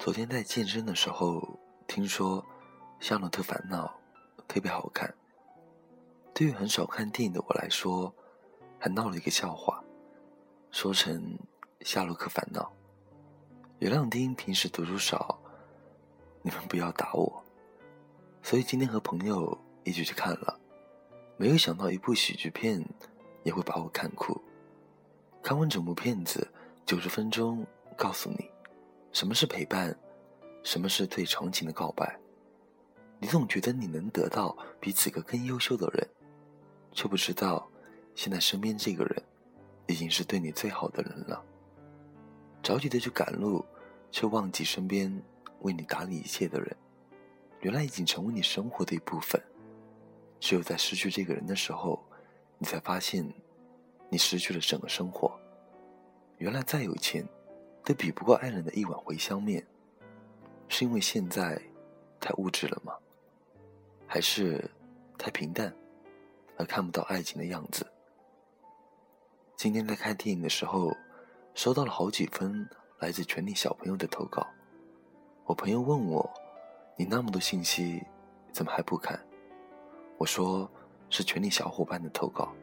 昨天在健身的时候，听说《夏洛特烦恼》特别好看。对于很少看电影的我来说，还闹了一个笑话，说成《夏洛克烦恼》。原谅丁平时读书少，你们不要打我。所以今天和朋友一起去看了，没有想到一部喜剧片也会把我看哭。看完整部片子，九十分钟，告诉你。什么是陪伴？什么是最长情的告白？你总觉得你能得到比此刻更优秀的人，却不知道，现在身边这个人，已经是对你最好的人了。着急的去赶路，却忘记身边为你打理一切的人，原来已经成为你生活的一部分。只有在失去这个人的时候，你才发现，你失去了整个生活。原来再有钱。都比不过爱人的一碗茴香面，是因为现在太物质了吗？还是太平淡，而看不到爱情的样子？今天在看电影的时候，收到了好几封来自群里小朋友的投稿。我朋友问我：“你那么多信息，怎么还不看？”我说：“是群里小伙伴的投稿，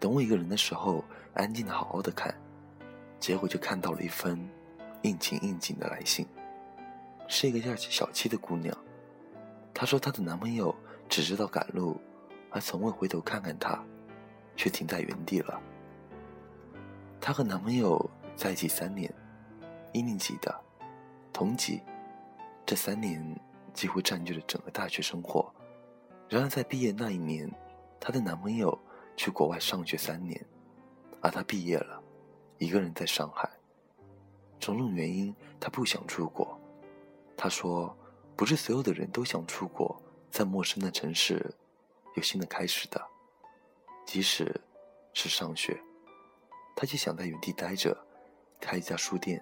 等我一个人的时候，安静的好好的看。”结果就看到了一封应景应景的来信，是一个叫小七的姑娘。她说她的男朋友只知道赶路，而从未回头看看她，却停在原地了。她和男朋友在一起三年，一年级的，同级，这三年几乎占据了整个大学生活。然而在毕业那一年，她的男朋友去国外上学三年，而她毕业了。一个人在上海，种种原因，他不想出国。他说：“不是所有的人都想出国，在陌生的城市有新的开始的。即使是上学，他也想在原地待着，开一家书店。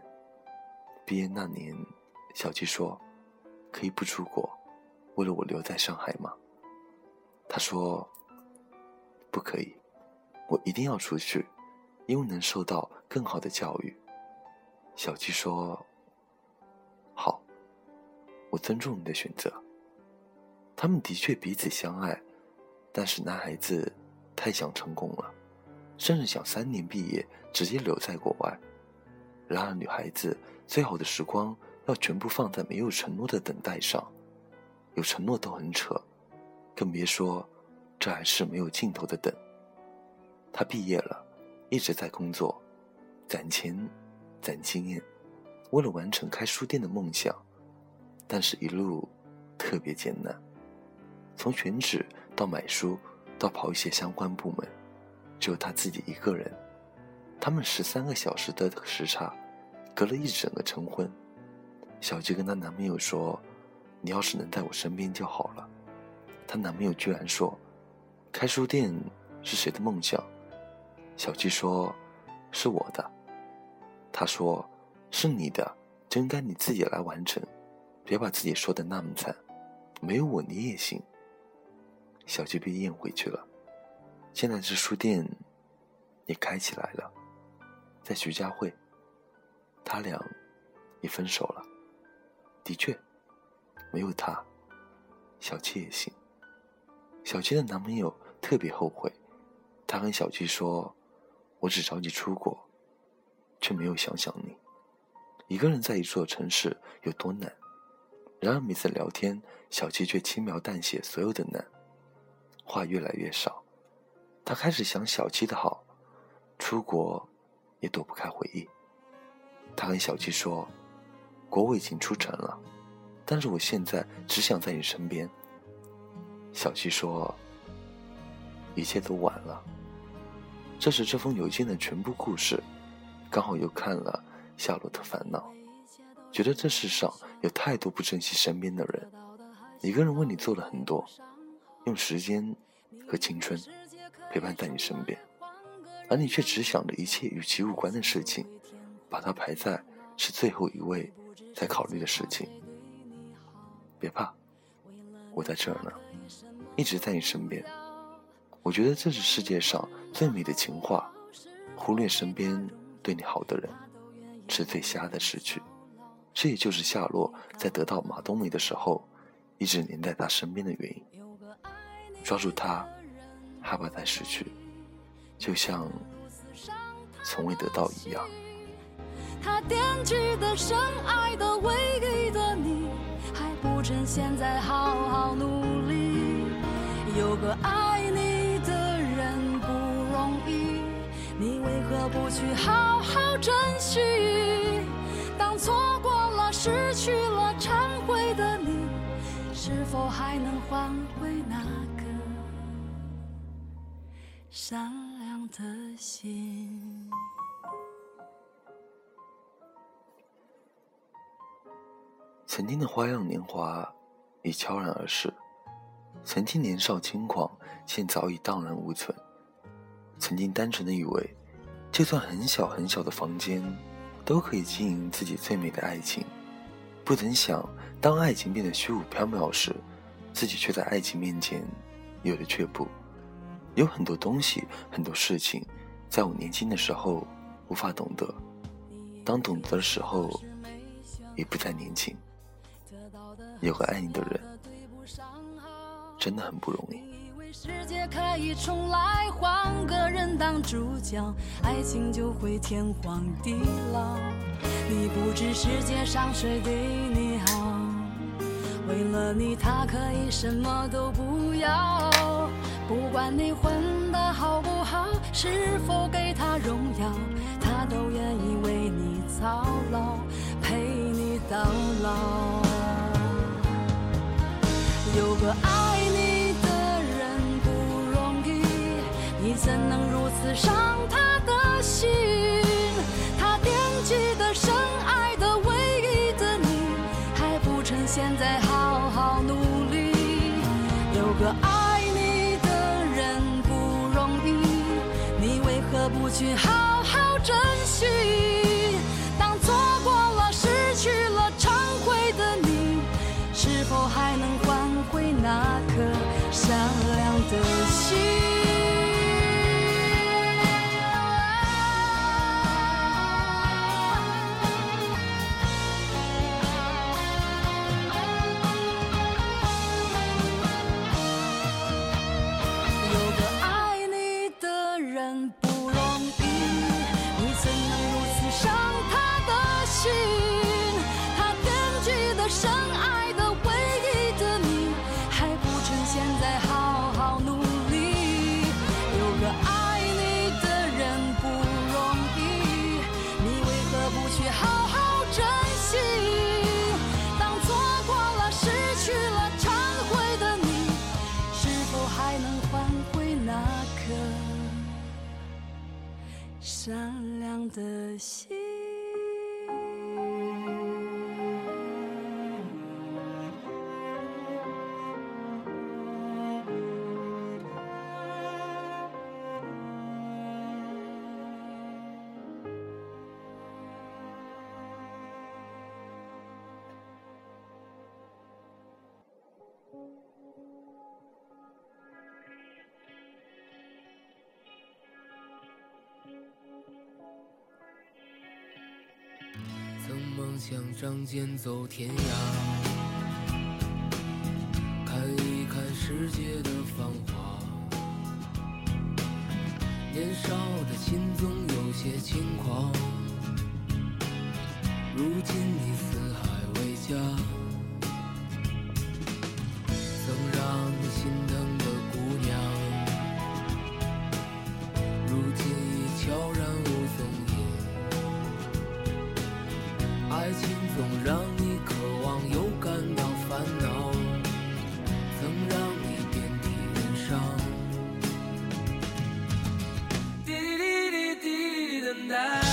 毕业那年，小七说：‘可以不出国，为了我留在上海吗？’他说：‘不可以，我一定要出去。’”因为能受到更好的教育，小七说：“好，我尊重你的选择。”他们的确彼此相爱，但是男孩子太想成功了，甚至想三年毕业直接留在国外。然而女孩子最好的时光要全部放在没有承诺的等待上，有承诺都很扯，更别说这还是没有尽头的等。他毕业了。一直在工作，攒钱，攒经验，为了完成开书店的梦想，但是一路特别艰难。从选址到买书，到跑一些相关部门，只有他自己一个人。他们十三个小时的时差，隔了一整个晨昏。小吉跟她男朋友说：“你要是能在我身边就好了。”她男朋友居然说：“开书店是谁的梦想？”小七说：“是我的。”他说：“是你的，就应该你自己来完成，别把自己说的那么惨。没有我你也行。”小七被咽回去了。现在这书店也开起来了，在徐家汇，他俩也分手了。的确，没有他，小七也行。小七的男朋友特别后悔，他跟小七说。我只着急出国，却没有想想你，一个人在一座城市有多难。然而每次聊天，小七却轻描淡写所有的难，话越来越少。他开始想小七的好，出国也躲不开回忆。他跟小七说：“国我已经出城了，但是我现在只想在你身边。”小七说：“一切都晚了。”这是这封邮件的全部故事，刚好又看了《夏洛特烦恼》，觉得这世上有太多不珍惜身边的人，一个人为你做了很多，用时间和青春陪伴在你身边，而你却只想着一切与其无关的事情，把它排在是最后一位在考虑的事情。别怕，我在这儿呢，一直在你身边。我觉得这是世界上最美的情话，忽略身边对你好的人，是最瞎的失去。这也就是夏洛在得到马冬梅的时候，一直黏在他身边的原因。抓住他，害怕再失去，就像从未得到一样。他惦记的、深爱的、唯一的你，还不趁现在好好努力。有个爱你为何不去好好珍惜？当错过了、失去了、忏悔的你，是否还能换回那颗善良的心？曾经的花样年华已悄然而逝，曾经年少轻狂，现早已荡然无存。曾经单纯的以为，就算很小很小的房间，都可以经营自己最美的爱情。不曾想，当爱情变得虚无缥缈时，自己却在爱情面前有了却步。有很多东西，很多事情，在我年轻的时候无法懂得，当懂得的时候，也不再年轻。有个爱你的人，真的很不容易。世界可以重来，换个人当主角，爱情就会天荒地老。你不知世界上谁对你好，为了你他可以什么都不要。不管你混得好不好，是否给他荣耀，他都愿意为你操劳，陪你到老。有个爱刺伤他的心？想仗剑走天涯，看一看世界的繁华。年少的心总有些轻狂，如今你四海为家，曾让你心疼 that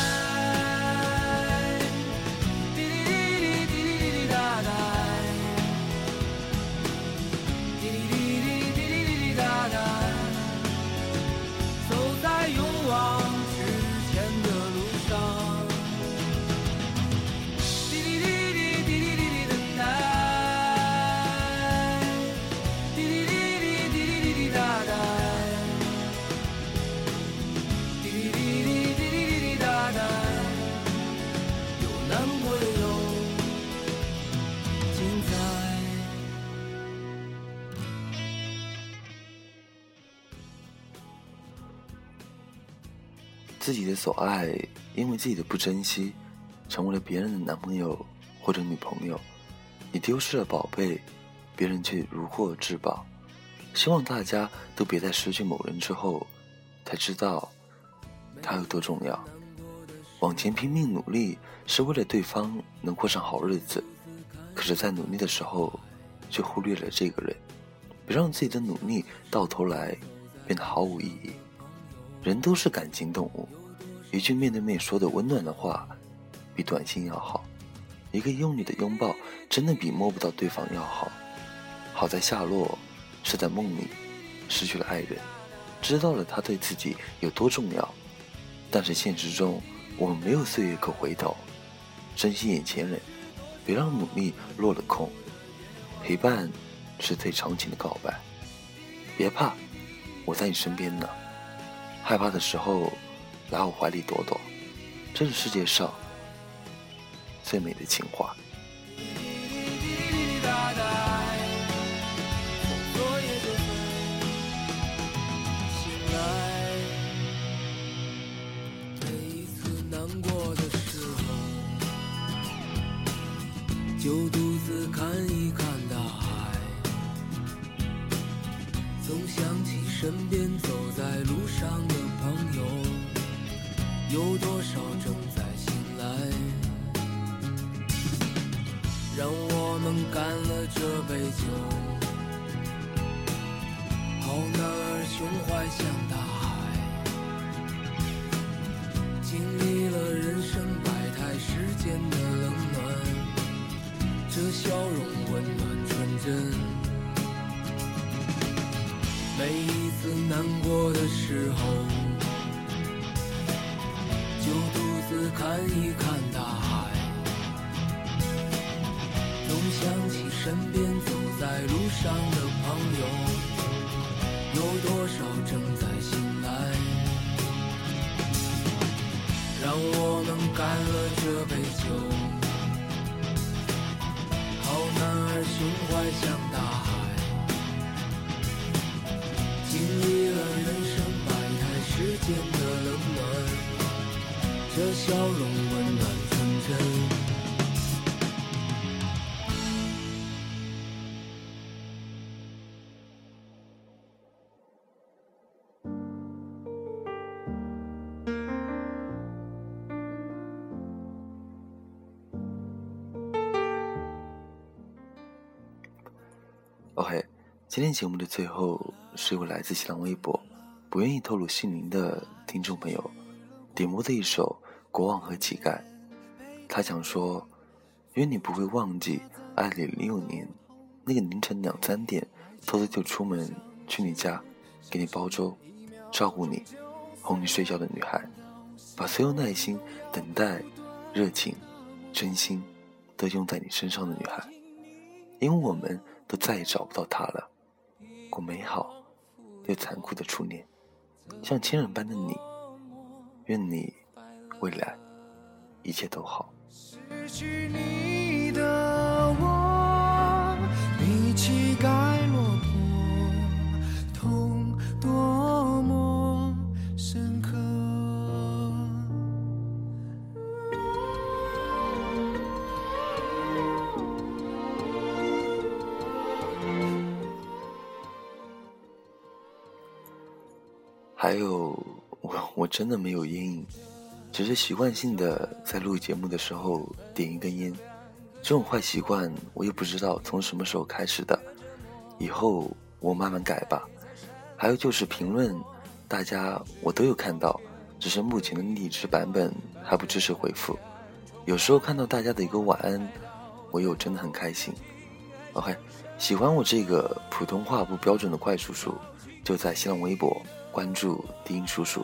自己的所爱，因为自己的不珍惜，成为了别人的男朋友或者女朋友，你丢失了宝贝，别人却如获至宝。希望大家都别在失去某人之后，才知道他有多重要。往前拼命努力，是为了对方能过上好日子，可是，在努力的时候，却忽略了这个人。别让自己的努力到头来变得毫无意义。人都是感情动物，一句面对面说的温暖的话，比短信要好；一个用力的拥抱，真的比摸不到对方要好。好在夏洛是在梦里失去了爱人，知道了他对自己有多重要。但是现实中，我们没有岁月可回头，珍惜眼前人，别让努力落了空。陪伴。是最长情的告白。别怕，我在你身边呢。害怕的时候，来我怀里躲躲。这是世界上最美的情话。每一次难过的时候就独自看一看大海。总想起身边走在路上的朋友，有多少正在醒来？让我们干了这杯酒，好男儿胸怀像大海，经历了人生百态世间的冷暖，这笑容温暖纯真。每一次难过的时候，就独自看一看大海，总想起身边走在路上的朋友，有多少正在醒来？让我们干了这杯酒，好男儿胸怀像大海。经历了人生百态世间的冷暖，这笑容温暖纯真。OK，今天节目的最后。是一位来自新浪微博、不愿意透露姓名的听众朋友点播的一首《国王和乞丐》。他想说：“愿你不会忘记，二零零六年那个凌晨两三点偷偷就出门去你家，给你煲粥、照顾你、哄你睡觉的女孩，把所有耐心、等待、热情、真心都用在你身上的女孩。因为我们都再也找不到她了，过美好。”又残酷的初恋，像亲人般的你，愿你未来一切都好。失去你真的没有烟，只是习惯性的在录节目的时候点一根烟。这种坏习惯我也不知道从什么时候开始的，以后我慢慢改吧。还有就是评论，大家我都有看到，只是目前的荔枝版本还不支持回复。有时候看到大家的一个晚安，我又真的很开心。OK，喜欢我这个普通话不标准的怪叔叔，就在新浪微博。关注低音叔叔，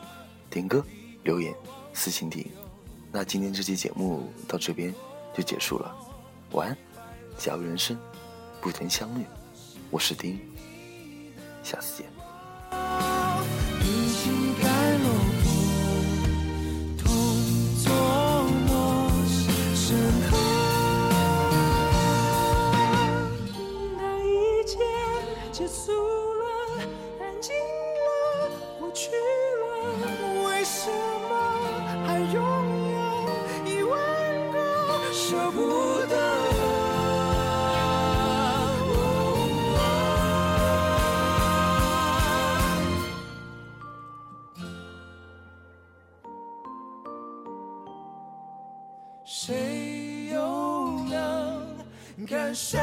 点歌留言私信低音。那今天这期节目到这边就结束了，晚安。假如人生不曾相遇，我是丁，下次见。感受